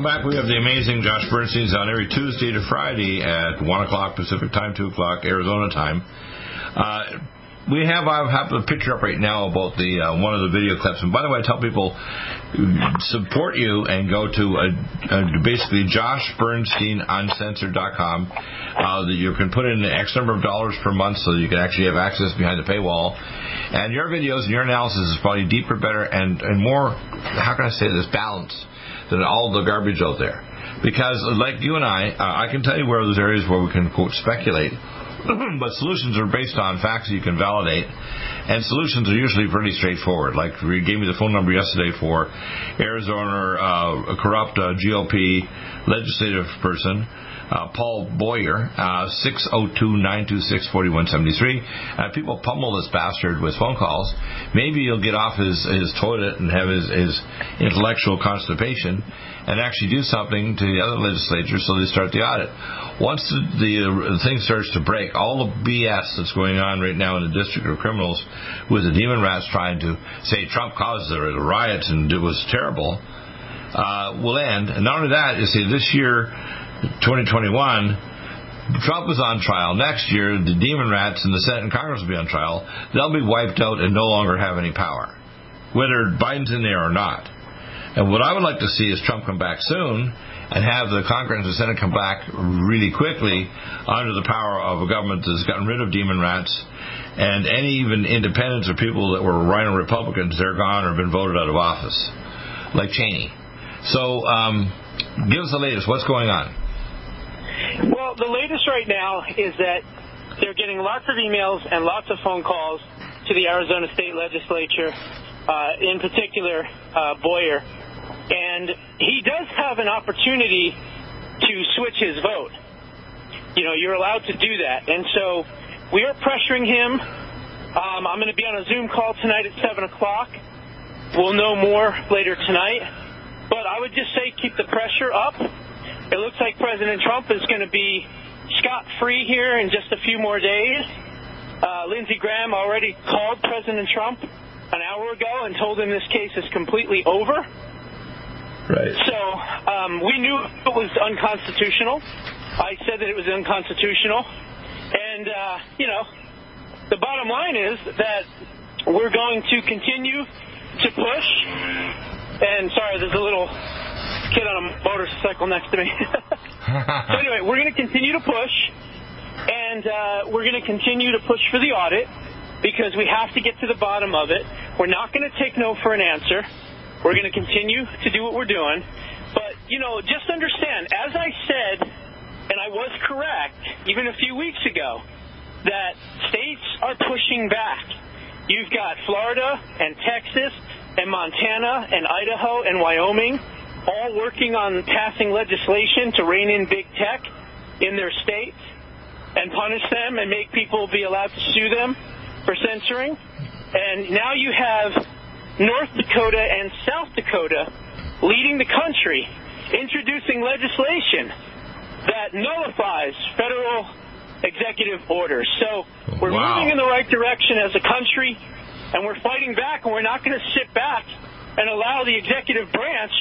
Welcome back. We have the amazing Josh Bernstein's on every Tuesday to Friday at 1 o'clock Pacific time, 2 o'clock Arizona time. Uh, we have I have a picture up right now about the uh, one of the video clips. And by the way, I tell people support you and go to uh, uh, basically joshbernsteinuncensored.com. Uh, that you can put in X number of dollars per month so you can actually have access behind the paywall. And your videos and your analysis is probably deeper, better, and and more. How can I say this? Balanced than all the garbage out there. Because, like you and I, uh, I can tell you where those areas where we can, quote, speculate. but solutions are based on facts you can validate, and solutions are usually pretty straightforward. Like you gave me the phone number yesterday for Arizona uh, corrupt uh, GOP legislative person uh, Paul Boyer, uh, 602-926-4173. Uh, people pummel this bastard with phone calls. Maybe he'll get off his, his toilet and have his, his intellectual constipation and actually do something to the other legislatures so they start the audit. Once the, the, the thing starts to break, all the BS that's going on right now in the District of Criminals with the demon rats trying to say Trump caused the riots and it was terrible, uh, will end. And not only that, you see, this year 2021, Trump is on trial. Next year, the demon rats in the Senate and Congress will be on trial. They'll be wiped out and no longer have any power, whether Biden's in there or not. And what I would like to see is Trump come back soon and have the Congress and the Senate come back really quickly under the power of a government that's gotten rid of demon rats and any even independents or people that were RINO Republicans, they're gone or been voted out of office, like Cheney. So, um, give us the latest. What's going on? The latest right now is that they're getting lots of emails and lots of phone calls to the Arizona State Legislature, uh, in particular uh, Boyer, and he does have an opportunity to switch his vote. You know, you're allowed to do that, and so we are pressuring him. Um, I'm going to be on a Zoom call tonight at seven o'clock. We'll know more later tonight, but I would just say keep the pressure up it looks like President Trump is going to be scot free here in just a few more days. Uh, Lindsey Graham already called President Trump an hour ago and told him this case is completely over. Right. So um, we knew it was unconstitutional. I said that it was unconstitutional. And, uh, you know, the bottom line is that we're going to continue to push. And sorry, there's a little kid on a motorcycle next to me. so anyway, we're going to continue to push, and uh, we're going to continue to push for the audit because we have to get to the bottom of it. We're not going to take no for an answer. We're going to continue to do what we're doing. But, you know, just understand, as I said, and I was correct even a few weeks ago, that states are pushing back. You've got Florida and Texas and Montana and Idaho and Wyoming all working on passing legislation to rein in big tech in their states and punish them and make people be allowed to sue them for censoring. And now you have North Dakota and South Dakota leading the country, introducing legislation that nullifies federal executive orders. So we're wow. moving in the right direction as a country, and we're fighting back, and we're not going to sit back and allow the executive branch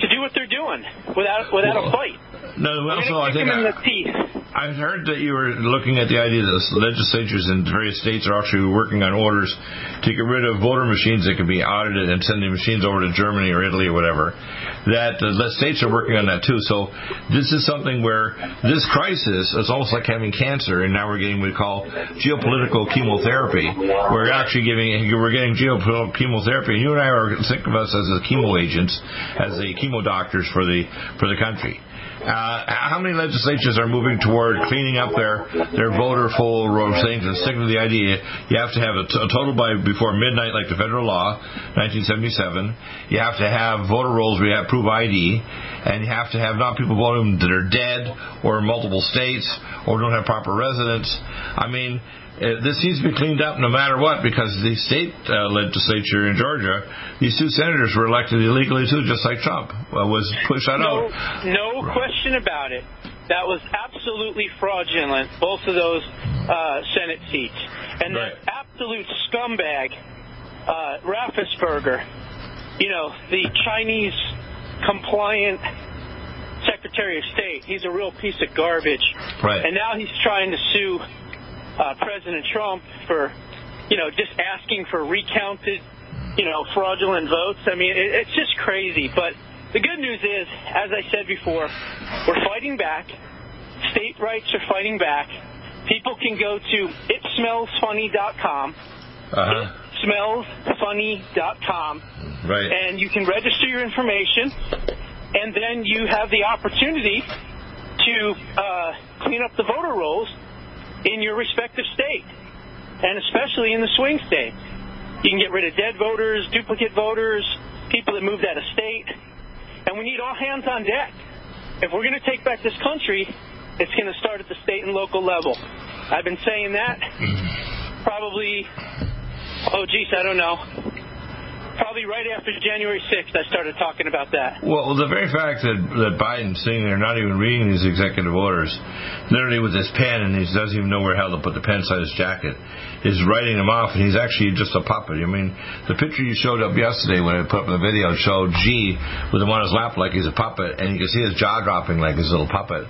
to do what they're doing without without well, a fight. No, also I think I, have heard that you were looking at the idea that legislatures in various states are actually working on orders to get rid of voter machines that can be audited and send the machines over to Germany or Italy or whatever. That the states are working on that too. So this is something where this crisis is almost like having cancer, and now we're getting what we call geopolitical chemotherapy. We're actually giving we're getting geopolitical chemotherapy. And you and I are think of us as the chemo agents, as the chemo doctors for the for the country. Uh, how many legislatures are moving toward cleaning up their their voter full things and sticking to the idea you have to have a, t- a total by before midnight, like the federal law, 1977. You have to have voter rolls where you have proof ID, and you have to have not people voting that are dead or in multiple states or don't have proper residence. I mean, uh, this needs to be cleaned up no matter what because the state uh, legislature in Georgia, these two senators were elected illegally too, just like Trump uh, was pushed out. No, no question about it. That was absolutely fraudulent, both of those uh, Senate seats. And right. that absolute scumbag, uh, Raffensperger, you know, the Chinese compliant Secretary of State, he's a real piece of garbage. Right. And now he's trying to sue uh, President Trump for, you know, just asking for recounted, you know, fraudulent votes. I mean, it, it's just crazy. But the good news is, as I said before, we're fighting back. State rights are fighting back. People can go to itsmellsfunny.com. Uh-huh. Smellsfunny.com. Right. And you can register your information, and then you have the opportunity to uh, clean up the voter rolls in your respective state, and especially in the swing states. You can get rid of dead voters, duplicate voters, people that moved out of state, and we need all hands on deck. If we're going to take back this country, it's going to start at the state and local level. I've been saying that mm-hmm. probably, oh, geez, I don't know, probably right after January 6th, I started talking about that. Well, the very fact that that Biden's sitting there not even reading these executive orders, literally with his pen, and he doesn't even know where hell to put the pen inside his jacket, is writing them off, and he's actually just a puppet. I mean, the picture you showed up yesterday when I put up the video showed G with him on his lap like he's a puppet, and you can see his jaw dropping like his little puppet.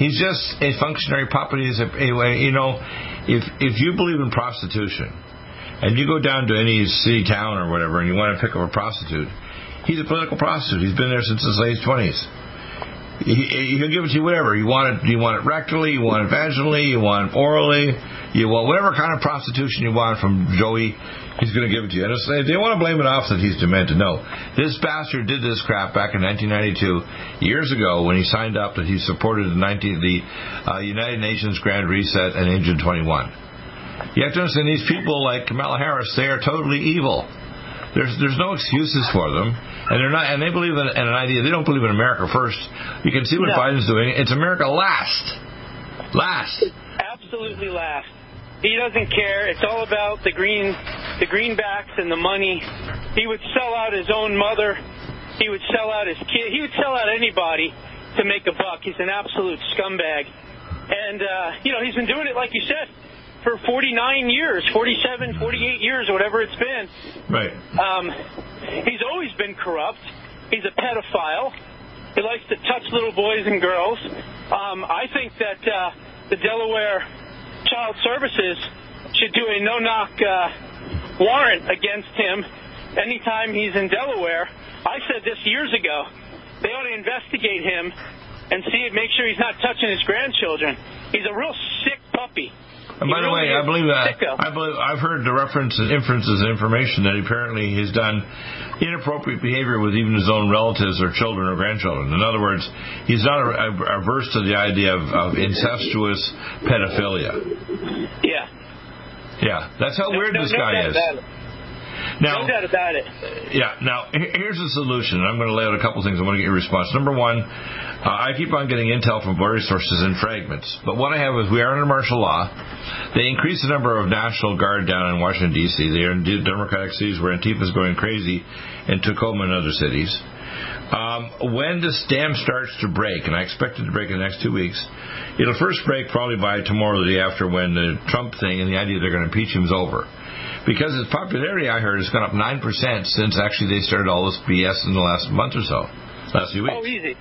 He's just a functionary puppet. He's a, anyway, you know, if if you believe in prostitution, and you go down to any city, town, or whatever, and you want to pick up a prostitute, he's a political prostitute. He's been there since his late twenties. He, he'll give it to you whatever you want it. You want it rectally, you want it vaginally, you want it orally, you want whatever kind of prostitution you want from Joey. He's going to give it to you. And it's, they want to blame it off that he's demented. No, this bastard did this crap back in 1992, years ago, when he signed up that he supported the, 19, the uh, United Nations Grand Reset and Agenda 21. You have to understand these people like Kamala Harris, they are totally evil. There's there's no excuses for them, and they're not, and they believe in, in an idea. They don't believe in America first. You can see what No. Biden's doing. It's America last, last. absolutely last. He doesn't care. It's all about the green, the greenbacks and the money. He would sell out his own mother. He would sell out his kid. He would sell out anybody to make a buck. He's an absolute scumbag. And uh, you know, he's been doing it like you said for 49 years, 47, 48 years, whatever it's been. Right. Um, he's always been corrupt. He's a pedophile. He likes to touch little boys and girls. Um, I think that uh, the Delaware Child Services should do a no-knock uh, warrant against him anytime he's in Delaware. I said this years ago. They ought to investigate him and see it make sure he's not touching his grandchildren. He's a real sick puppy. And by the way, I believe that sicko. I believe I've heard the references, inferences, information that apparently he's done inappropriate behavior with even his own relatives or children or grandchildren. In other words, he's not averse to the idea of, of incestuous pedophilia. Yeah. Yeah, that's how weird no, this no guy is. it. Now, No doubt about it. yeah. Now, here's the solution. I'm going to lay out a couple things. I want to get your response. Number one, uh, I keep on getting intel from various sources in fragments. But what I have is we are under martial law. They increased the number of National Guard down in Washington, D.C. They are in Democratic cities where Antifa is going crazy, in Tacoma and other cities. Um, when this dam starts to break, and I expect it to break in the next two weeks, it'll first break probably by tomorrow or the day after when the Trump thing and the idea they're going to impeach him is over. Because his popularity, I heard, has gone up 9% since actually they started all this BS in the last month or so, last few weeks. Oh, easy.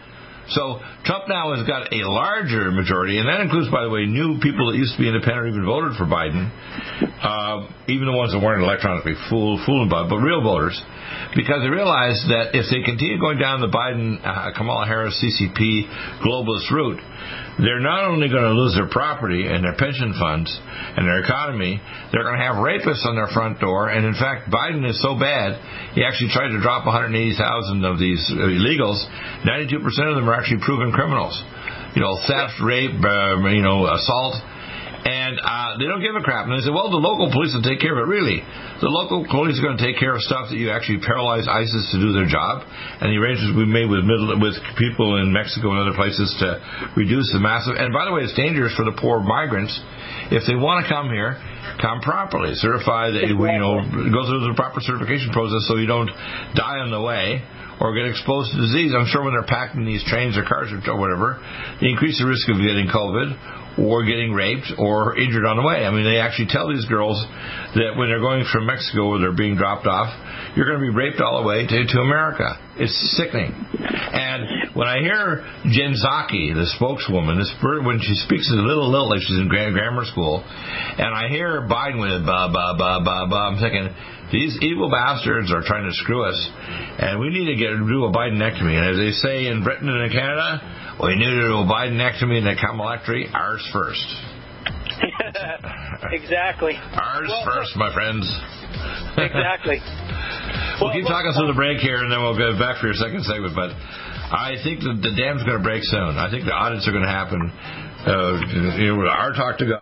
So Trump now has got a larger majority, and that includes, by the way, new people that used to be independent or even voted for Biden, uh, even the ones that weren't electronically fool, fooling about, but real voters. Because they realize that if they continue going down the Biden, uh, Kamala Harris, CCP, globalist route, they're not only going to lose their property and their pension funds and their economy, they're going to have rapists on their front door. And in fact, Biden is so bad, he actually tried to drop 180,000 of these illegals. 92% of them are actually proven criminals. You know, theft, rape, uh, you know, assault and uh, they don't give a crap. And they say, well, the local police will take care of it. Really, the local police are going to take care of stuff that you actually paralyze ISIS to do their job. And the arrangements we made with middle, with people in Mexico and other places to reduce the massive. And by the way, it's dangerous for the poor migrants if they want to come here. Come properly, certify that you know go through the proper certification process so you don't die on the way or get exposed to disease. I'm sure when they're packing these trains or cars or whatever, they increase the risk of getting COVID or getting raped or injured on the way. I mean, they actually tell these girls that when they're going from Mexico or they're being dropped off, you're going to be raped all the way to, to America. It's sickening. And when I hear Jen Psaki, the spokeswoman, this when she speaks a little little like she's in grammar school, and I hear Biden with ba ba ba ba ba, I'm thinking these evil bastards are trying to screw us, and we need to get do a Bidenectomy. And as they say in Britain and in Canada, we need to do a Bidenectomy and a Kamalectomy, ours first. exactly. Ours well, first, my friends. exactly. we'll, keep talking through the break here, and then we'll go back for your second segment. But I think that the dam's going to break soon. I think the audits are going to happen. Uh, you know, our talk to God.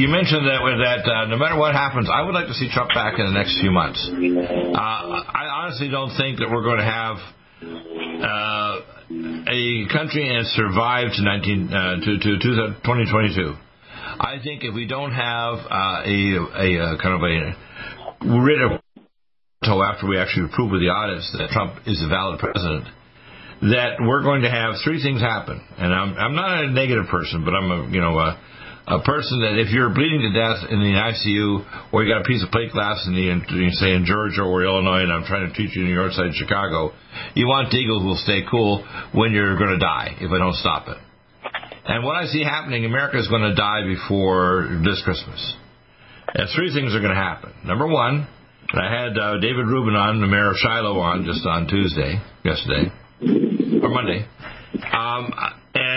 you mentioned that that uh, no matter what happens, I would like to see Trump back in the next few months. Uh, I honestly don't think that we're going to have uh, a country and survive to 19 uh, to, to, to 2022. I think if we don't have uh, a, a, a kind of a rid of until after we actually prove with the audits that Trump is a valid president, that we're going to have three things happen. And I'm, I'm not a negative person, but I'm a you know a, a person that if you're bleeding to death in the ICU or you got a piece of plate glass in the in, say in Georgia or Illinois, and I'm trying to teach you in New York side Chicago, you want Deagle who will stay cool when you're going to die if I don't stop it. And what I see happening, America is going to die before this Christmas. And three things are going to happen. Number one, I had uh, David Rubin on, the mayor of Shiloh, on just on Tuesday, yesterday, or Monday. Um,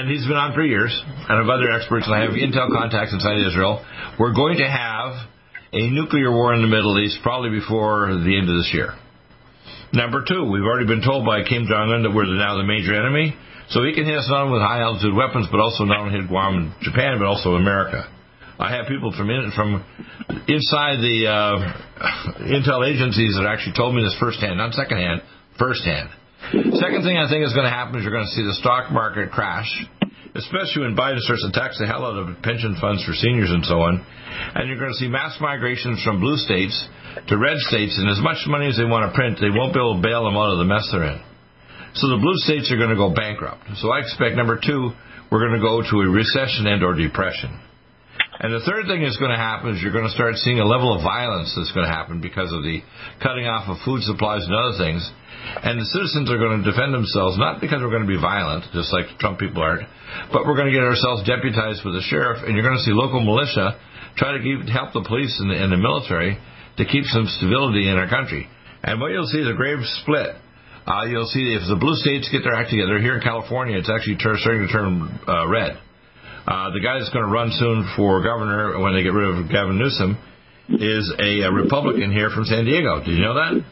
and he's been on for years. And of other experts, and I have intel contacts inside Israel. We're going to have a nuclear war in the Middle East probably before the end of this year. Number two, we've already been told by Kim Jong Un that we're now the major enemy. So he can hit us not only with high altitude weapons, but also not only hit Guam and Japan, but also America. I have people from in, from inside the uh, intel agencies that actually told me this firsthand, not secondhand, firsthand. Second thing I think is going to happen is you're going to see the stock market crash, especially when Biden starts to tax the hell out of pension funds for seniors and so on. And you're going to see mass migrations from blue states to red states, and as much money as they want to print, they won't be able to bail them out of the mess they're in. So the blue states are going to go bankrupt. So I expect number two, we're going to go to a recession and or depression. And the third thing that's going to happen is you're going to start seeing a level of violence that's going to happen because of the cutting off of food supplies and other things. And the citizens are going to defend themselves, not because we're going to be violent, just like Trump people aren't, but we're going to get ourselves deputized with the sheriff, and you're going to see local militia try to keep, help the police and the, and the military to keep some stability in our country. And what you'll see is a grave split uh, you'll see if the blue states get their act together here in California, it's actually starting to turn uh, red. Uh, the guy that's going to run soon for governor when they get rid of Gavin Newsom is a, a Republican here from San Diego. Did you know that?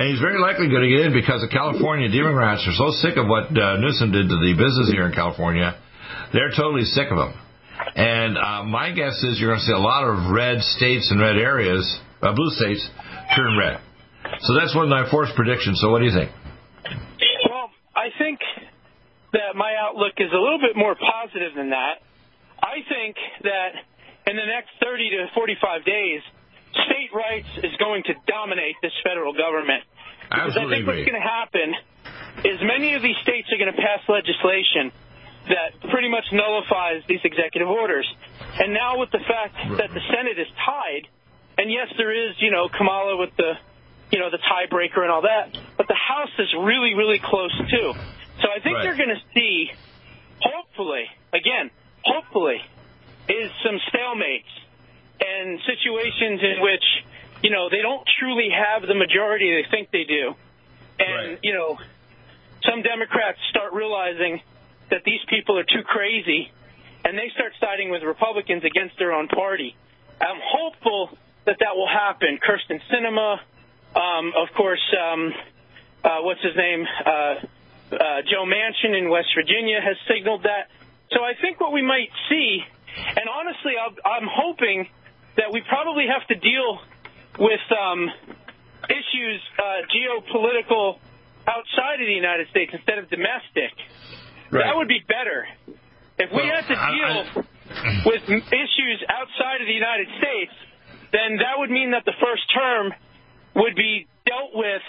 And he's very likely going to get in because the California Democrats are so sick of what uh, Newsom did to the business here in California. They're totally sick of him. And uh, my guess is you're going to see a lot of red states and red areas, uh, blue states, turn red. So that's one of my fourth predictions. So what do you think? Well, I think that my outlook is a little bit more positive than that. I think that in the next 30 to 45 days, state rights is going to dominate this federal government. Because Absolutely I think what's going to happen is many of these states are going to pass legislation that pretty much nullifies these executive orders. And now with the fact that the Senate is tied, and yes, there is, you know, Kamala with the, you know, the tiebreaker and all that, but the House is really, really close too. So I think Right. you're going to see, hopefully, again, hopefully, is some stalemates and situations in which, you know, they don't truly have the majority they think they do. And, Right. you know, some Democrats start realizing that these people are too crazy and they start siding with Republicans against their own party. I'm hopeful that that will happen. Kyrsten Sinema, um, of course, um, uh, what's his name? Uh, uh, Joe Manchin in West Virginia has signaled that. So I think what we might see, and honestly, I'll, I'm hoping that we probably have to deal with um, issues uh, geopolitical outside of the United States instead of domestic. That would be better. If we Well, had to deal I- with issues outside of the United States, then that would mean that the first term would be dealt with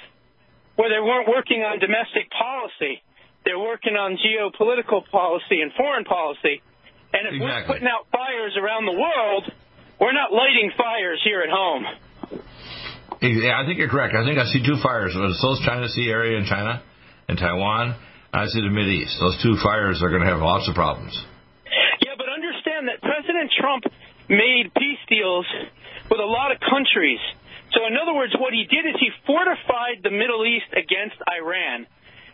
where they weren't working on domestic policy. They're working on geopolitical policy and foreign policy. And if we're putting out fires around the world, we're not lighting fires here at home. Yeah, I think you're correct. I think I see two fires. The South China Sea area in China and Taiwan. I see the Mid East. Those two fires are going to have lots of problems. Yeah, but understand that President Trump made peace deals with a lot of countries. So, in other words, what he did is he fortified the Middle East against Iran.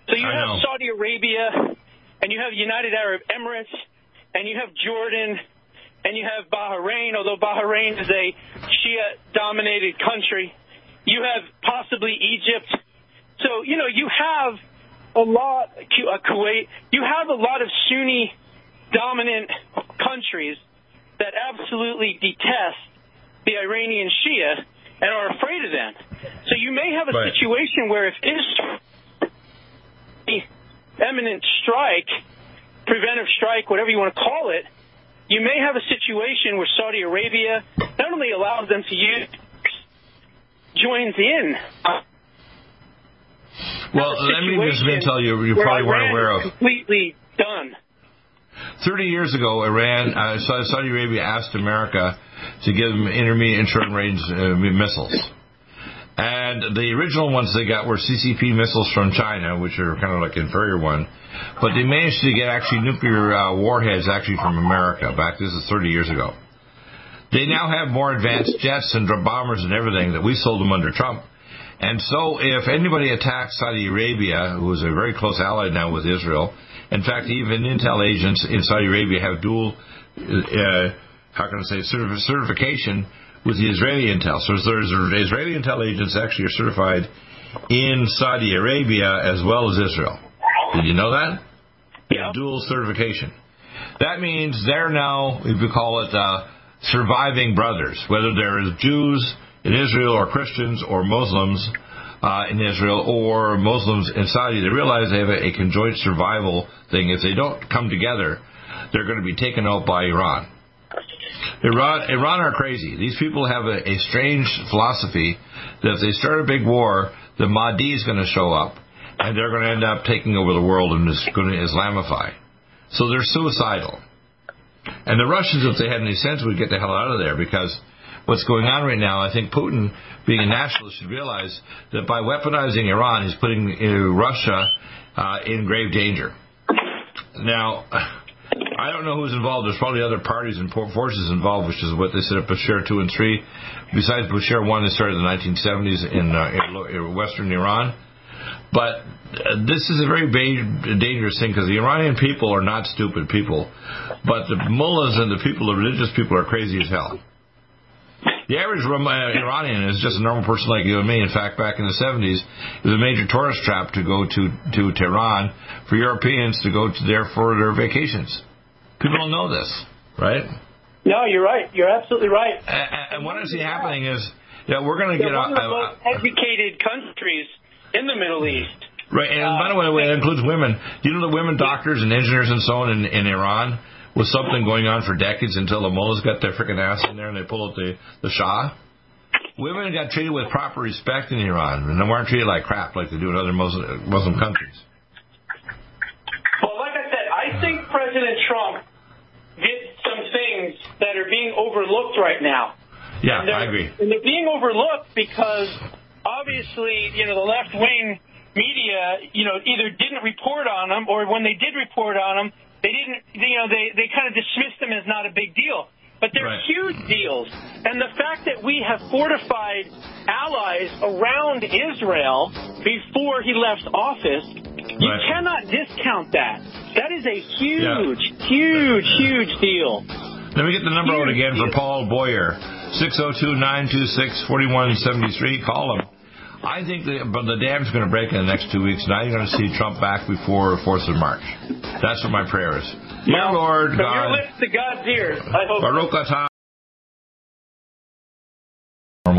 So you have. Saudi Arabia, and you have United Arab Emirates, and you have Jordan, and you have Bahrain, although Bahrain is a Shia dominated country. You have possibly Egypt. So, you know, you have a lot, uh, Kuwait, you have a lot of Sunni dominant countries that absolutely detest the Iranian Shia. and are afraid of them. So you may have a Right. situation where if Israel eminent strike, preventive strike, whatever you want to call it, you may have a situation where Saudi Arabia not only allows them to use, joins in. Well, a let me just situation tell you, you probably weren't aware of. completely done. 30 years ago, Iran, uh, Saudi Arabia asked America to give them intermediate and short range uh, missiles. And the original ones they got were CCP missiles from China, which are kind of like inferior one. But they managed to get actually nuclear uh, warheads actually from America. Back this is 30 years ago. They now have more advanced jets and bombers and everything that we sold them under Trump. And so, if anybody attacks Saudi Arabia, who is a very close ally now with Israel, in fact, even intel agents in Saudi Arabia have dual, uh, how can I say, certification with the Israeli intel. So there's Israeli intel agents actually are certified in Saudi Arabia as well as Israel. Did you know that? Yeah. Dual certification. That means they're now, if you call it, uh, surviving brothers, whether they're Jews in Israel or Christians or Muslims uh, in Israel or Muslims in Saudi. They realize they have a, a conjoint survival thing. If they don't come together, they're going to be taken out by Iran. Iran, Iran are crazy. These people have a, a strange philosophy that if they start a big war, the Mahdi is going to show up, and they're going to end up taking over the world and is going to Islamify. So they're suicidal. And the Russians, if they had any sense, would get the hell out of there because what's going on right now, I think Putin, being a nationalist, should realize that by weaponizing Iran, he's putting uh, Russia uh, in grave danger. Now, I don't know who's involved. There's probably other parties and forces involved, which is what they set up Bushehr 2 and 3. Besides Bushehr 1, they started in the 1970s in, uh, in western Iran. But uh, this is a very ba- dangerous thing because the Iranian people are not stupid people, but the mullahs and the people, the religious people, are crazy as hell. The average uh, Iranian is just a normal person like you and me. In fact, back in the 70s, it was a major tourist trap to go to, to Tehran for Europeans to go to there for their vacations. People don't know this, right? No, you're right. You're absolutely right. And, and what I see happening is that we're going to get one of the a, most educated countries in the Middle East. Right, and by the way, it includes women. You know the women doctors and engineers and so on in, in Iran was something going on for decades until the mullahs got their freaking ass in there and they pulled out the, the Shah. Women got treated with proper respect in Iran and they weren't treated like crap like they do in other Muslim, Muslim countries. Overlooked right now. Yeah, I agree. And they're being overlooked because obviously, you know, the left wing media, you know, either didn't report on them or when they did report on them, they didn't, you know, they, they kind of dismissed them as not a big deal. But they're Right. huge deals. And the fact that we have fortified allies around Israel before he left office, you Right. cannot discount that. That is a huge, huge, huge deal. Let me get the number out again for Paul Boyer. 602-926-4173. Call him. I think the, but the dam's going to break in the next two weeks. Now you're going to see Trump back before the 4th of March. That's what my prayer is. Dear Lord God, lips to God's ears. I hope. Baruch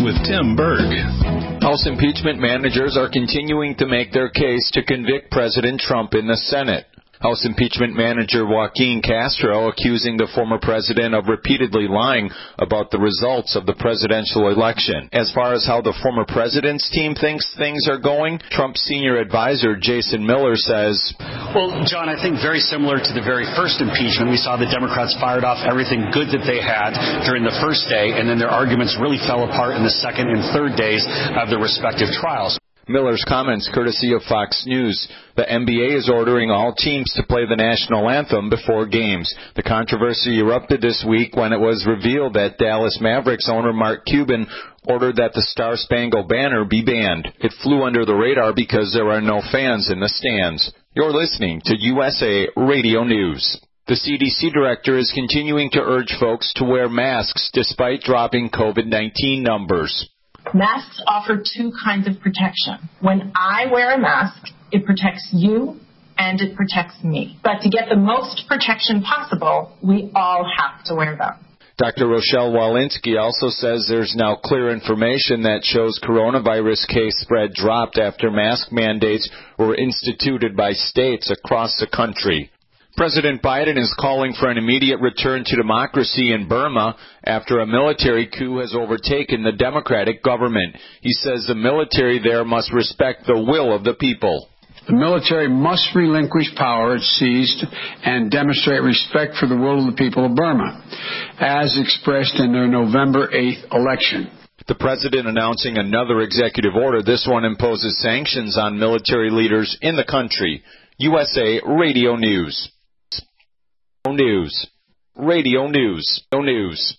with Tim Berg. House impeachment managers are continuing to make their case to convict President Trump in the Senate. House impeachment manager Joaquin Castro accusing the former president of repeatedly lying about the results of the presidential election. As far as how the former president's team thinks things are going, Trump's senior advisor Jason Miller says, Well, John, I think very similar to the very first impeachment, we saw the Democrats fired off everything good that they had during the first day, and then their arguments really fell apart in the second and third days of their respective trials. Miller's comments courtesy of Fox News. The NBA is ordering all teams to play the national anthem before games. The controversy erupted this week when it was revealed that Dallas Mavericks owner Mark Cuban ordered that the Star Spangled Banner be banned. It flew under the radar because there are no fans in the stands. You're listening to USA Radio News. The CDC director is continuing to urge folks to wear masks despite dropping COVID-19 numbers. Masks offer two kinds of protection. When I wear a mask, it protects you and it protects me. But to get the most protection possible, we all have to wear them. Dr. Rochelle Walensky also says there's now clear information that shows coronavirus case spread dropped after mask mandates were instituted by states across the country. President Biden is calling for an immediate return to democracy in Burma after a military coup has overtaken the democratic government. He says the military there must respect the will of the people. The military must relinquish power it seized and demonstrate respect for the will of the people of Burma, as expressed in their November 8th election. The president announcing another executive order. This one imposes sanctions on military leaders in the country. USA Radio News. News. Radio News. No News.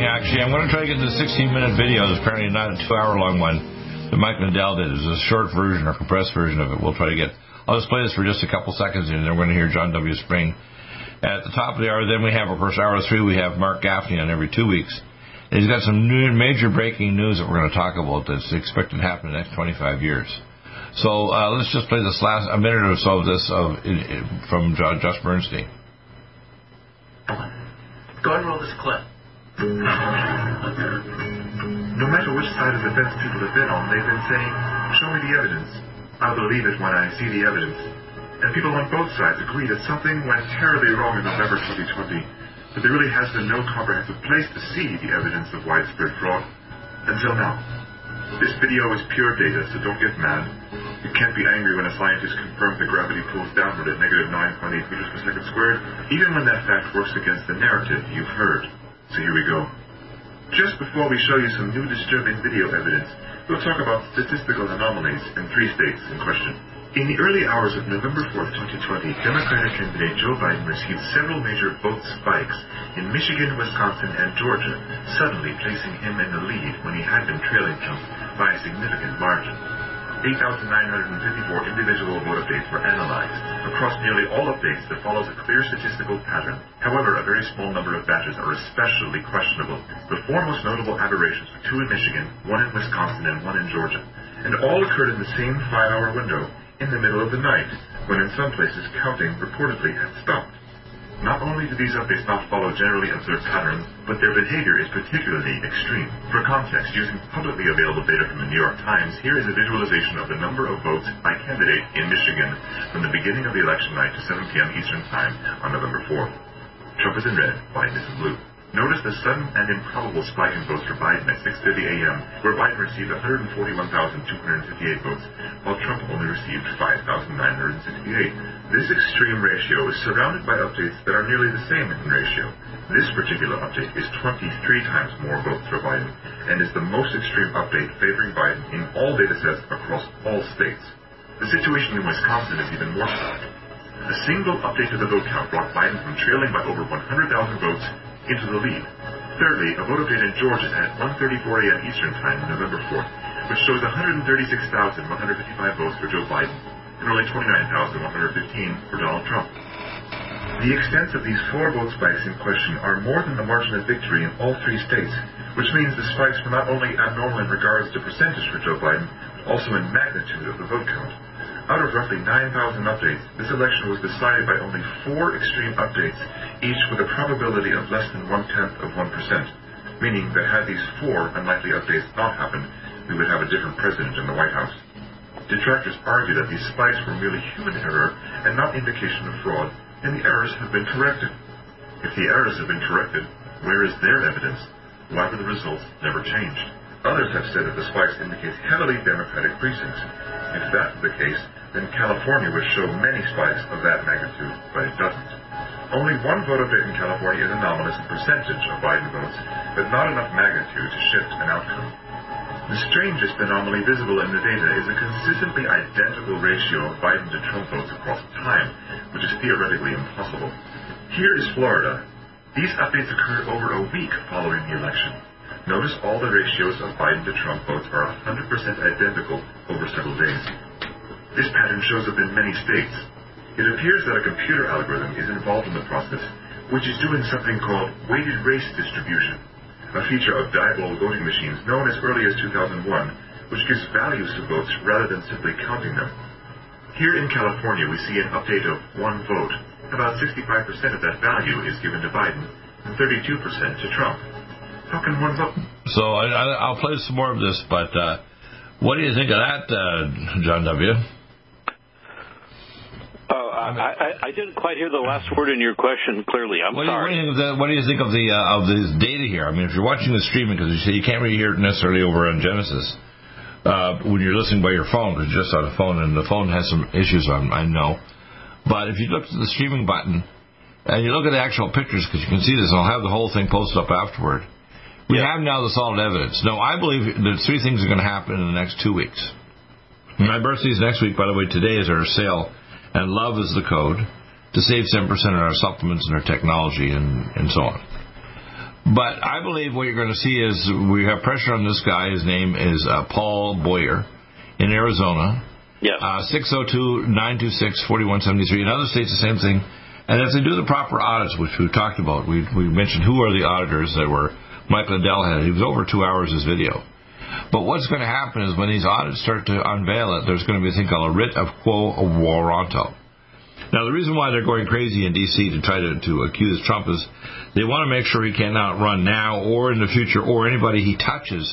Spring. Actually, I'm going to try to get the 16 minute video. It's apparently not a two hour long one that Mike Lindell did. It's a short version or compressed version of it. We'll try to get. I'll just play this for just a couple seconds and then we're going to hear John W. Spring. At the top of the hour, then we have, of course, hour three, we have Mark Gaffney on every two weeks. And he's got some new, major breaking news that we're going to talk about that's expected to happen in the next 25 years. So uh, let's just play this last a minute or so of this of, from Josh Bernstein. Go ahead and roll this clip. No matter which side of the fence people have been on, they've been saying, show me the evidence. I'll believe it when I see the evidence. And people on both sides agree that something went terribly wrong in November 2020, but there really has been no comprehensive place to see the evidence of widespread fraud until now. This video is pure data, so don't get mad. You can't be angry when a scientist confirms that gravity pulls downward at negative 9.8 meters per second squared, even when that fact works against the narrative you've heard. So here we go. Just before we show you some new disturbing video evidence, we'll talk about statistical anomalies in three states in question. In the early hours of November 4th, 2020, Democratic candidate Joe Biden received several major vote spikes in Michigan, Wisconsin, and Georgia, suddenly placing him in the lead when he had been trailing Trump by a significant margin. 8,954 individual vote updates were analyzed. Across nearly all updates, there follows a clear statistical pattern. However, a very small number of batches are especially questionable. The four most notable aberrations were two in Michigan, one in Wisconsin, and one in Georgia. And all occurred in the same five-hour window, in the middle of the night, when in some places counting reportedly had stopped. Not only do these updates not follow generally observed patterns, but their behavior is particularly extreme. For context, using publicly available data from the New York Times, here is a visualization of the number of votes by candidate in Michigan from the beginning of the election night to 7 p.m. Eastern Time on November 4th. Trump is in red, Biden is in blue. Notice the sudden and improbable spike in votes for Biden at 6.30 a.m., where Biden received 141,258 votes, while Trump only received 5,968. This extreme ratio is surrounded by updates that are nearly the same in ratio. This particular update is 23 times more votes for Biden, and is the most extreme update favoring Biden in all data sets across all states. The situation in Wisconsin is even stark. A single update to the vote count brought Biden from trailing by over 100,000 votes into the lead. Thirdly, a vote update in Georgia at 1.34 a.m. Eastern Time, November 4th, which shows 136,155 votes for Joe Biden and only 29,115 for Donald Trump. The extent of these four vote spikes in question are more than the margin of victory in all three states, which means the spikes were not only abnormal in regards to percentage for Joe Biden, but also in magnitude of the vote count. Out of roughly 9,000 updates, this election was decided by only four extreme updates, each with a probability of less than one-tenth of 1%, meaning that had these four unlikely updates not happened, we would have a different president in the White House. Detractors argue that these spikes were merely human error and not indication of fraud, and the errors have been corrected. If the errors have been corrected, where is their evidence? Why were the results never changed? Others have said that the spikes indicate heavily Democratic precincts. If that's the case, then California would show many spikes of that magnitude, but it doesn't. Only one vote update in California is anomalous in percentage of Biden votes, but not enough magnitude to shift an outcome. The strangest anomaly visible in the data is a consistently identical ratio of Biden to Trump votes across time, which is theoretically impossible. Here is Florida. These updates occurred over a week following the election. Notice all the ratios of Biden to Trump votes are 100% identical over several days. This pattern shows up in many states. It appears that a computer algorithm is involved in the process, which is doing something called weighted race distribution a feature of Diebold voting machines known as early as 2001, which gives values to votes rather than simply counting them. Here in California, we see an update of one vote. About 65% of that value is given to Biden and 32% to Trump. How can one vote? So I, will play some more of this, but uh, what do you think of that, uh, John W.? I, I, I didn't quite hear the last word in your question clearly. I'm what sorry. Do you, what, do you the, what do you think of the uh, of this data here? I mean, if you're watching the streaming, because you say you can't really hear it necessarily over on Genesis uh, when you're listening by your phone, because you're just on a phone, and the phone has some issues. on. I know, but if you look at the streaming button and you look at the actual pictures, because you can see this, and I'll have the whole thing posted up afterward. We yeah. have now the solid evidence. No, I believe that three things are going to happen in the next two weeks. My birthday is next week, by the way. Today is our sale and love is the code to save 7% on our supplements and our technology and, and so on. But I believe what you're going to see is we have pressure on this guy. His name is uh, Paul Boyer in Arizona. Yeah. Uh, 602-926-4173. In other states, the same thing. And if they do the proper audits, which we've talked about, we, we mentioned who are the auditors that were Mike Lindell had. He was over two hours, his video. But what's going to happen is when these audits start to unveil it, there's going to be a thing called a writ of quo warranto. Now, the reason why they're going crazy in D.C. to try to, to accuse Trump is they want to make sure he cannot run now or in the future or anybody he touches.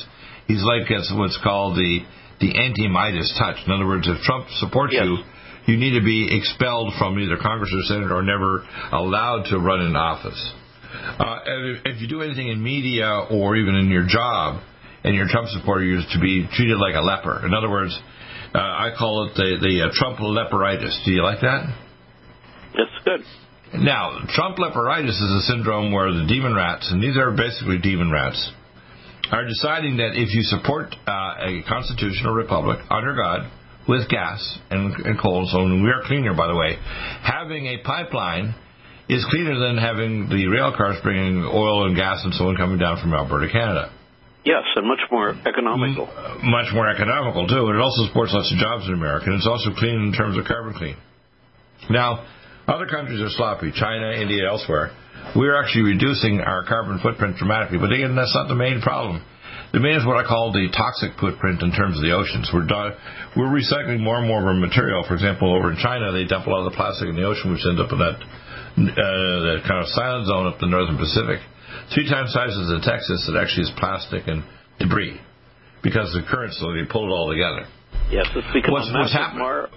He's like what's called the the anti-Midas touch. In other words, if Trump supports yes. you, you need to be expelled from either Congress or Senate or never allowed to run in office. Uh, if, if you do anything in media or even in your job, and your Trump supporter is to be treated like a leper. In other words, uh, I call it the, the uh, Trump leperitis. Do you like that? That's good. Now, Trump leperitis is a syndrome where the demon rats, and these are basically demon rats, are deciding that if you support uh, a constitutional republic under God with gas and, and coal, so we are cleaner, by the way, having a pipeline is cleaner than having the rail cars bringing oil and gas and so on coming down from Alberta, Canada. Yes, and much more economical. Much more economical too. It also supports lots of jobs in America, and it's also clean in terms of carbon clean. Now, other countries are sloppy. China, India, elsewhere. We're actually reducing our carbon footprint dramatically, but again, that's not the main problem. The main is what I call the toxic footprint in terms of the oceans. We're we're recycling more and more of our material. For example, over in China, they dump a lot of the plastic in the ocean, which ends up in that uh, the kind of silent zone up the northern Pacific, three times sizes of Texas that actually is plastic and debris because the currents so they pull it all together. Yes, it's become What's- a what's massive happening? mar-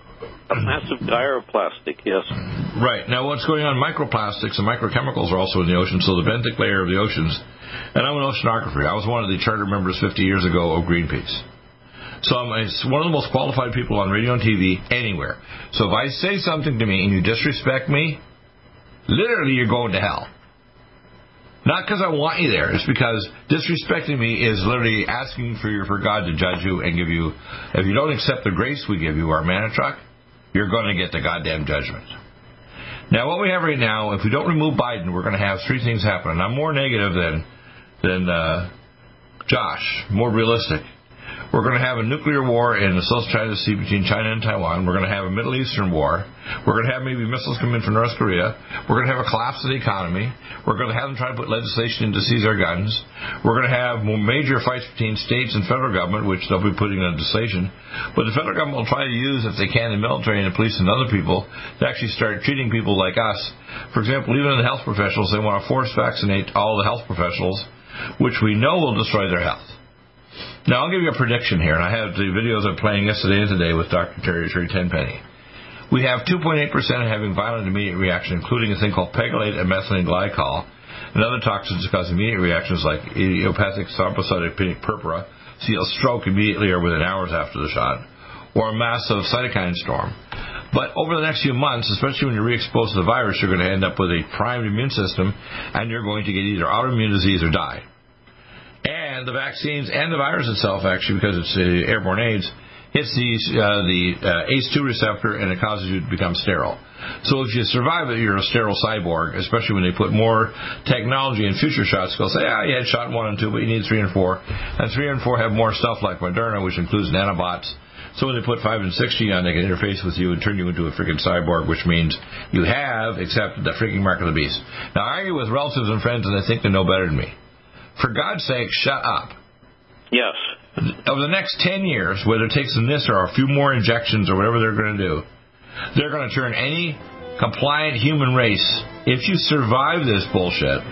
a massive gyre of plastic. Yes. Right. Now, what's going on? Microplastics and microchemicals are also in the ocean, so the benthic layer of the oceans. And I'm an oceanographer. I was one of the charter members 50 years ago of Greenpeace. So I'm one of the most qualified people on radio and TV anywhere. So if I say something to me and you disrespect me, literally you're going to hell. Not because I want you there. It's because disrespecting me is literally asking for your, for God to judge you and give you. If you don't accept the grace we give you, our manna truck, you're going to get the goddamn judgment. Now, what we have right now, if we don't remove Biden, we're going to have three things happen. And I'm more negative than than uh, Josh, more realistic. We're going to have a nuclear war in the South China Sea between China and Taiwan. We're going to have a Middle Eastern war. We're going to have maybe missiles come in from North Korea. We're going to have a collapse of the economy. We're going to have them try to put legislation in to seize our guns. We're going to have more major fights between states and federal government, which they'll be putting in legislation. But the federal government will try to use, if they can, the military and the police and other people to actually start treating people like us. For example, even in the health professionals, they want to force vaccinate all the health professionals, which we know will destroy their health. Now, I'll give you a prediction here, and I have the videos I'm playing yesterday and today with Dr. Terry Terry Tenpenny. We have 2.8% having violent immediate reaction, including a thing called pegylate and methylene glycol, and other toxins that cause immediate reactions like idiopathic thrombocytopenic purpura, you'll stroke immediately or within hours after the shot, or a massive cytokine storm. But over the next few months, especially when you're re-exposed to the virus, you're going to end up with a primed immune system, and you're going to get either autoimmune disease or die and the vaccines and the virus itself, actually, because it's uh, airborne AIDS, hits the uh, the uh, ACE2 receptor and it causes you to become sterile. So if you survive it, you're a sterile cyborg. Especially when they put more technology in future shots, they'll say, "Ah, you had shot one and two, but you need three and four. And three and four have more stuff like Moderna, which includes nanobots. So when they put five and six G on, they can interface with you and turn you into a freaking cyborg, which means you have accepted the freaking mark of the beast. Now I argue with relatives and friends, and they think they know better than me. For God's sake, shut up. Yes. Over the next 10 years, whether it takes them this or a few more injections or whatever they're going to do, they're going to turn any compliant human race, if you survive this bullshit,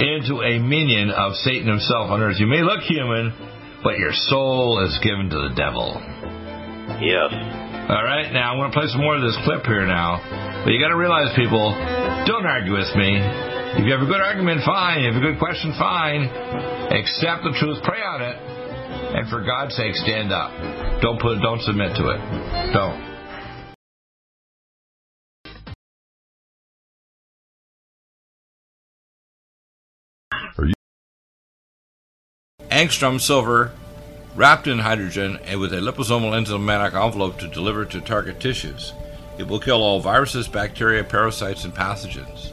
into a minion of Satan himself on earth. You may look human, but your soul is given to the devil. Yes. All right, now I'm going to play some more of this clip here now. But you got to realize, people, don't argue with me. If you have a good argument, fine. If you have a good question, fine. Accept the truth, pray on it, and for God's sake, stand up. Don't put, don't submit to it. Don't. Angstrom silver wrapped in hydrogen and with a liposomal enzymatic envelope to deliver to target tissues. It will kill all viruses, bacteria, parasites, and pathogens.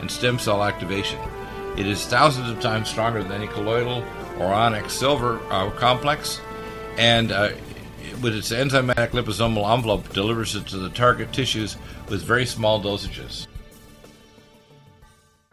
and stem cell activation. It is thousands of times stronger than any colloidal or ionic silver uh, complex, and uh, with its enzymatic liposomal envelope, delivers it to the target tissues with very small dosages.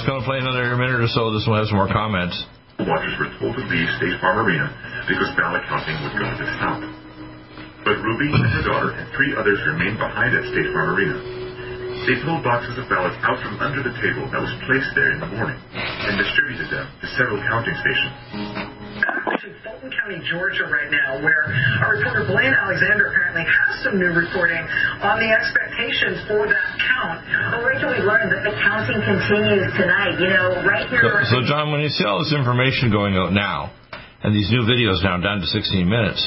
I'm just going to play another minute or so. This one has more comments. Watchers were told to leave State Farm Arena because ballot counting was going to stop. But Ruby and her daughter and three others remained behind at State Farm Arena. They pulled boxes of ballots out from under the table that was placed there in the morning and distributed them to several counting stations to Fulton County, Georgia right now, where our reporter Blaine Alexander apparently has some new reporting on the expectations for that count. Well, Rachel, we learned that the counting continues tonight. You know, right here. So, so John, when you see all this information going out now, and these new videos now down to 16 minutes,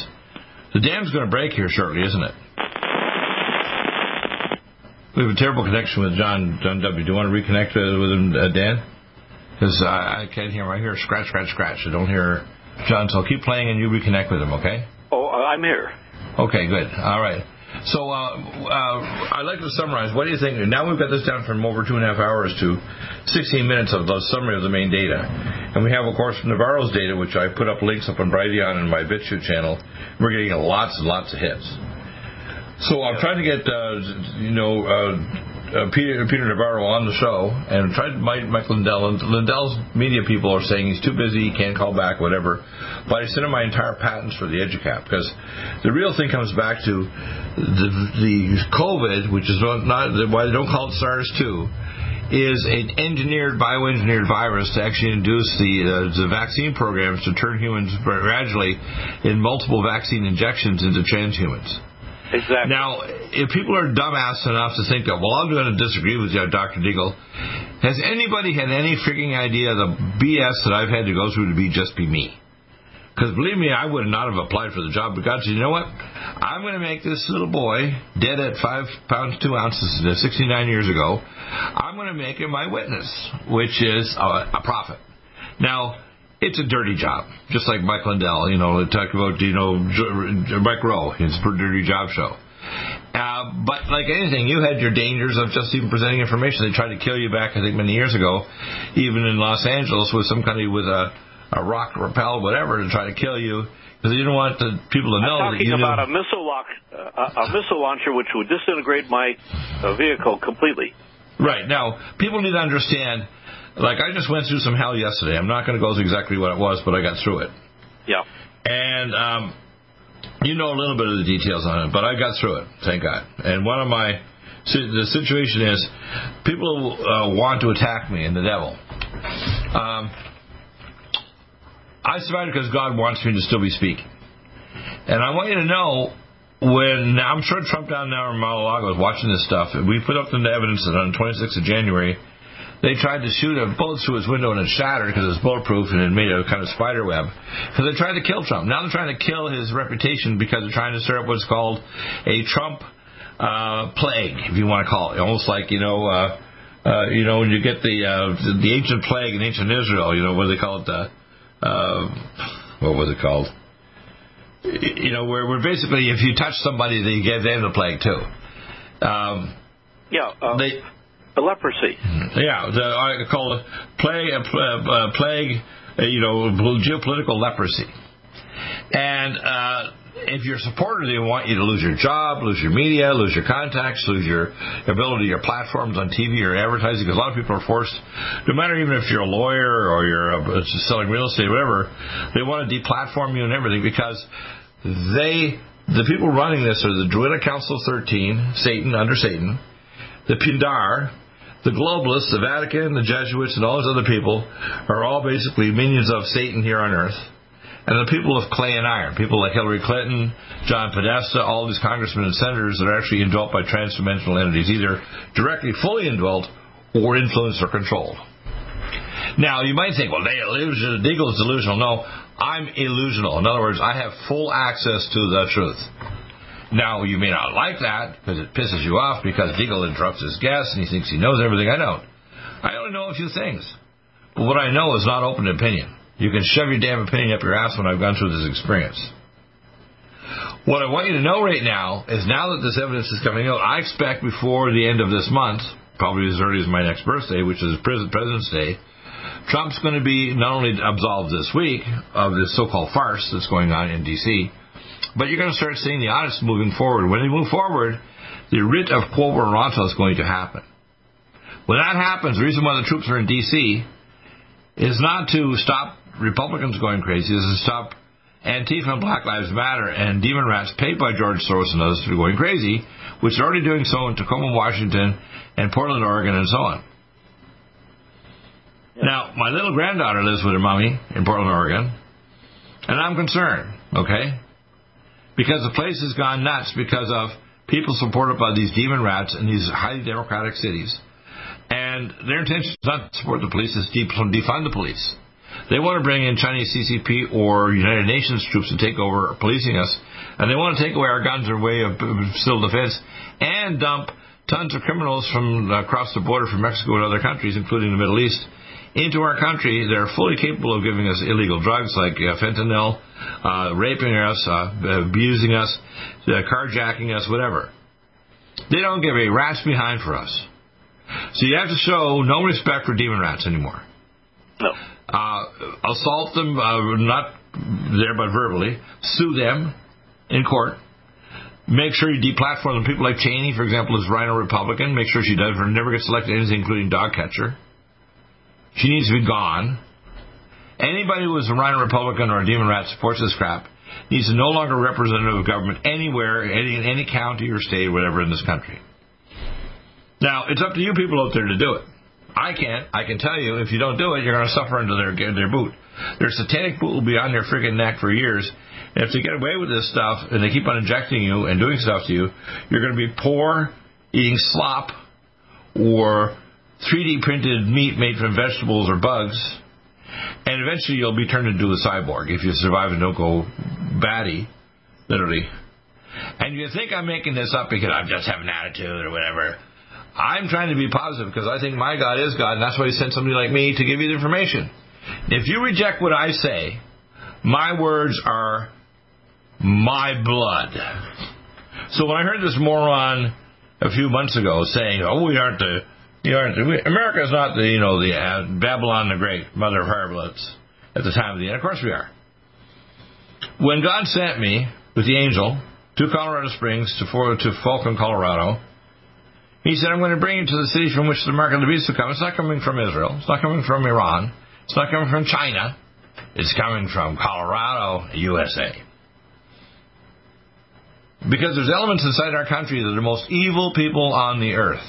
the dam's going to break here shortly, isn't it? We have a terrible connection with John, John W. Do you want to reconnect with him, uh, Dan? Because I, I can't hear him. I hear scratch, scratch, scratch. I don't hear John, so keep playing and you reconnect with him, okay? Oh, I'm here. Okay, good. All right. So uh, uh, I'd like to summarize. What do you think? Now we've got this down from over two and a half hours to 16 minutes of the summary of the main data. And we have, of course, Navarro's data, which I put up links up on Brighteon and my BitChute channel. We're getting lots and lots of hits. So I'm trying to get, uh, you know, uh, uh, Peter, Peter Navarro on the show and tried Mike, Mike Lindell. And Lindell's media people are saying he's too busy, he can't call back, whatever. But I sent him my entire patents for the EduCap because the real thing comes back to the, the COVID, which is not why they don't call it SARS-2 is an engineered, bioengineered virus to actually induce the uh, the vaccine programs to turn humans gradually in multiple vaccine injections into transhumans. Exactly. Now, if people are dumbass enough to think that, well, I'm going to disagree with you, Dr. Deagle, has anybody had any freaking idea the BS that I've had to go through to be just be me? Because believe me, I would not have applied for the job But God said, you know what? I'm going to make this little boy dead at five pounds two ounces uh, 69 years ago. I'm going to make him my witness, which is a, a prophet. Now, it's a dirty job, just like Mike Lindell. You know, they talk about you know Mike Rowe, his pretty dirty job show. Uh, but like anything, you had your dangers of just even presenting information. They tried to kill you back, I think, many years ago, even in Los Angeles with some kind of with a, a rock repel, whatever, to try to kill you because they didn't want the people to know I'm that talking you about knew. a missile lock, uh, a missile launcher which would disintegrate my uh, vehicle completely. Right now, people need to understand. Like I just went through some hell yesterday. I'm not going to go through exactly what it was, but I got through it. Yeah. And um, you know a little bit of the details on it, but I got through it, thank God. And one of my the situation is people uh, want to attack me and the devil. Um, I survived because God wants me to still be speaking. And I want you to know when I'm sure Trump down there in Mar-a-Lago is watching this stuff. We put up the evidence that on the 26th of January they tried to shoot a bullet through his window and it shattered because it was bulletproof and it made a kind of spider web. Because they tried to kill Trump. Now they're trying to kill his reputation because they're trying to stir up what's called a Trump uh, plague, if you want to call it. Almost like you know, uh, uh, you know, when you get the uh, the ancient plague in ancient Israel. You know, what do they call it? The uh, what was it called? You know, where, where basically if you touch somebody, they get them the plague too. Um, Yeah. Uh, they the leprosy. yeah, the article called plague, uh, uh, plague, uh, you know, geopolitical leprosy. And uh, if you're a supporter, they want you to lose your job, lose your media, lose your contacts, lose your ability, your platforms on TV or advertising. Because a lot of people are forced, no matter even if you're a lawyer or you're uh, selling real estate, whatever, they want to deplatform you and everything because they, the people running this are the Druidic Council 13, Satan under Satan, the Pindar, the globalists, the Vatican, the Jesuits, and all those other people are all basically minions of Satan here on earth. And the people of clay and iron, people like Hillary Clinton, John Podesta, all these congressmen and senators that are actually indwelt by transdimensional entities, either directly fully indwelt or influenced or controlled. Now, you might think, well, they illusion, Deagle is delusional. No, I'm illusional. In other words, I have full access to the truth. Now, you may not like that because it pisses you off because Deagle interrupts his guests and he thinks he knows everything. I don't. I only know a few things. But what I know is not open opinion. You can shove your damn opinion up your ass when I've gone through this experience. What I want you to know right now is now that this evidence is coming out, I expect before the end of this month, probably as early as my next birthday, which is President's Day, Trump's going to be not only absolved this week of this so-called farce that's going on in D.C., but you're going to start seeing the audits moving forward. When they move forward, the writ of quo warranto is going to happen. When that happens, the reason why the troops are in D.C. is not to stop Republicans going crazy, is to stop Antifa and Black Lives Matter and demon rats paid by George Soros and others to be going crazy, which are already doing so in Tacoma, Washington, and Portland, Oregon, and so on. Now, my little granddaughter lives with her mommy in Portland, Oregon, and I'm concerned, okay? Because the place has gone nuts because of people supported by these demon rats in these highly democratic cities. And their intention is not to support the police, it's to defund the police. They want to bring in Chinese CCP or United Nations troops to take over policing us, and they want to take away our guns, our way of civil defense, and dump tons of criminals from across the border from Mexico and other countries, including the Middle East, into our country that are fully capable of giving us illegal drugs like uh, fentanyl, uh, raping us, uh, abusing us, uh, carjacking us, whatever. They don't give a rat's behind for us. So you have to show no respect for demon rats anymore. No. Uh, assault them, uh, not there but verbally. Sue them in court. Make sure you deplatform them. People like Cheney, for example, is RINO Republican. Make sure she does never gets elected anything, including dog catcher. She needs to be gone. Anybody who is a RINO Republican or a Demon Rat supports this crap needs to no longer representative of government anywhere, any in any county or state, or whatever in this country. Now, it's up to you people out there to do it. I can't. I can tell you, if you don't do it, you're going to suffer under their their boot. Their satanic boot will be on their freaking neck for years. And if they get away with this stuff and they keep on injecting you and doing stuff to you, you're going to be poor, eating slop, or 3D printed meat made from vegetables or bugs, and eventually you'll be turned into a cyborg if you survive and don't go batty, literally. And you think I'm making this up because I just have an attitude or whatever. I'm trying to be positive because I think my God is God, and that's why He sent somebody like me to give you the information. If you reject what I say, my words are my blood. So when I heard this moron a few months ago saying, "Oh, we aren't the, you we, America is not the, you know, the uh, Babylon the Great, mother of harlots at the time of the end." Of course we are. When God sent me with the angel to Colorado Springs to to Fulton, Colorado, He said, "I'm going to bring you to the city from which the mark of the beast will come. It's not coming from Israel. It's not coming from Iran. It's not coming from China. It's coming from Colorado, USA." Because there's elements inside our country that are the most evil people on the earth.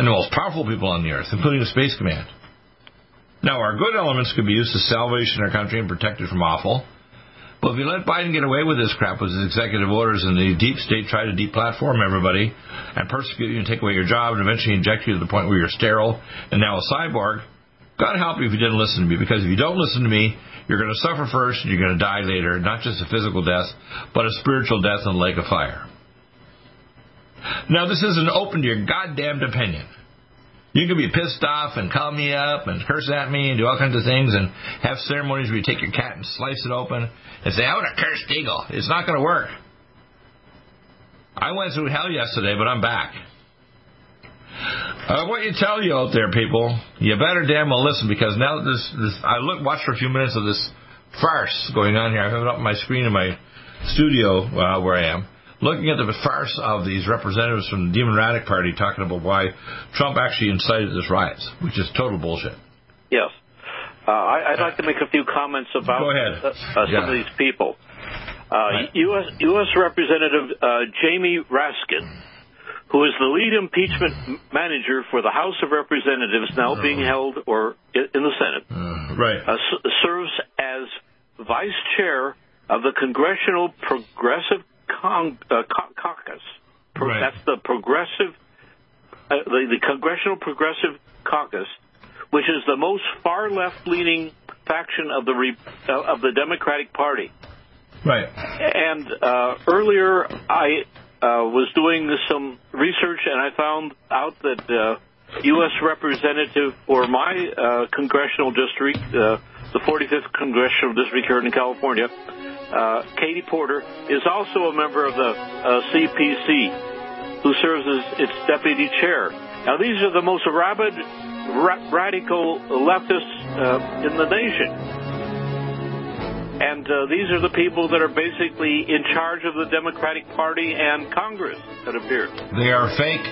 And the most powerful people on the earth, including the Space Command. Now, our good elements could be used to salvation our country and protect it from awful. But if you let Biden get away with this crap with his executive orders and the deep state try to deplatform everybody and persecute you and take away your job and eventually inject you to the point where you're sterile and now a cyborg, God help you if you didn't listen to me. Because if you don't listen to me, you're going to suffer first and you're going to die later. Not just a physical death, but a spiritual death in the lake of fire. Now, this isn't open to your goddamned opinion. You can be pissed off and call me up and curse at me and do all kinds of things and have ceremonies where you take your cat and slice it open and say, I want to curse Deagle. It's not going to work. I went through hell yesterday, but I'm back. I want you tell you out there, people, you better damn well listen because now this, this I look, watched for a few minutes of this farce going on here. I have it up on my screen in my studio uh, where I am looking at the farce of these representatives from the Democratic Party talking about why Trump actually incited this riots, which is total bullshit. Yes. Uh, I, would like to make a few comments about uh, uh, some yeah. of these people. Uh, U.S. U.S. Representative uh, Jamie Raskin, who is the lead impeachment manager for the House of Representatives, now Oh. being held or in the Senate, right, uh, s- serves as vice chair of the Congressional Progressive Con- uh, Cau- Caucus. Pro- Right. That's the Progressive, uh, the, the Congressional Progressive Caucus, which is the most far left leaning faction of the re- uh, of the Democratic Party. Right. And uh, earlier, I uh, was doing some research, and I found out that uh, U.S. Representative for my uh, congressional district, uh, the 45th congressional district here in California, uh, Katie Porter, is also a member of the uh, CPC, who serves as its deputy chair. Now, these are the most rabid, ra- radical leftists uh, in the nation. And uh, these are the people that are basically in charge of the Democratic Party and Congress, it appears. They are fake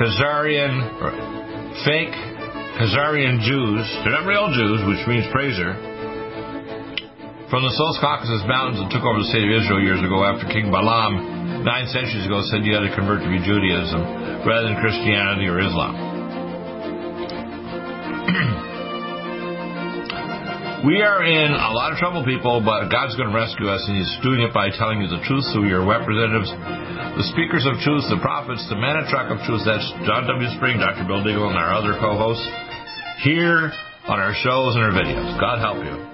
Khazarian, fake Khazarian Jews. They're not real Jews, which means praiser. From the South Caucasus Mountains that took over the state of Israel years ago after King Balaam, nine centuries ago, said you had to convert to be Judaism rather than Christianity or Islam. We are in a lot of trouble, people, but God's going to rescue us, and He's doing it by telling you the truth through your representatives, the speakers of truth, the prophets, the man at truck of truth. That's John W. Spring, Dr. Bill Deagle, and our other co-hosts here on our shows and our videos. God help you.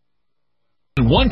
One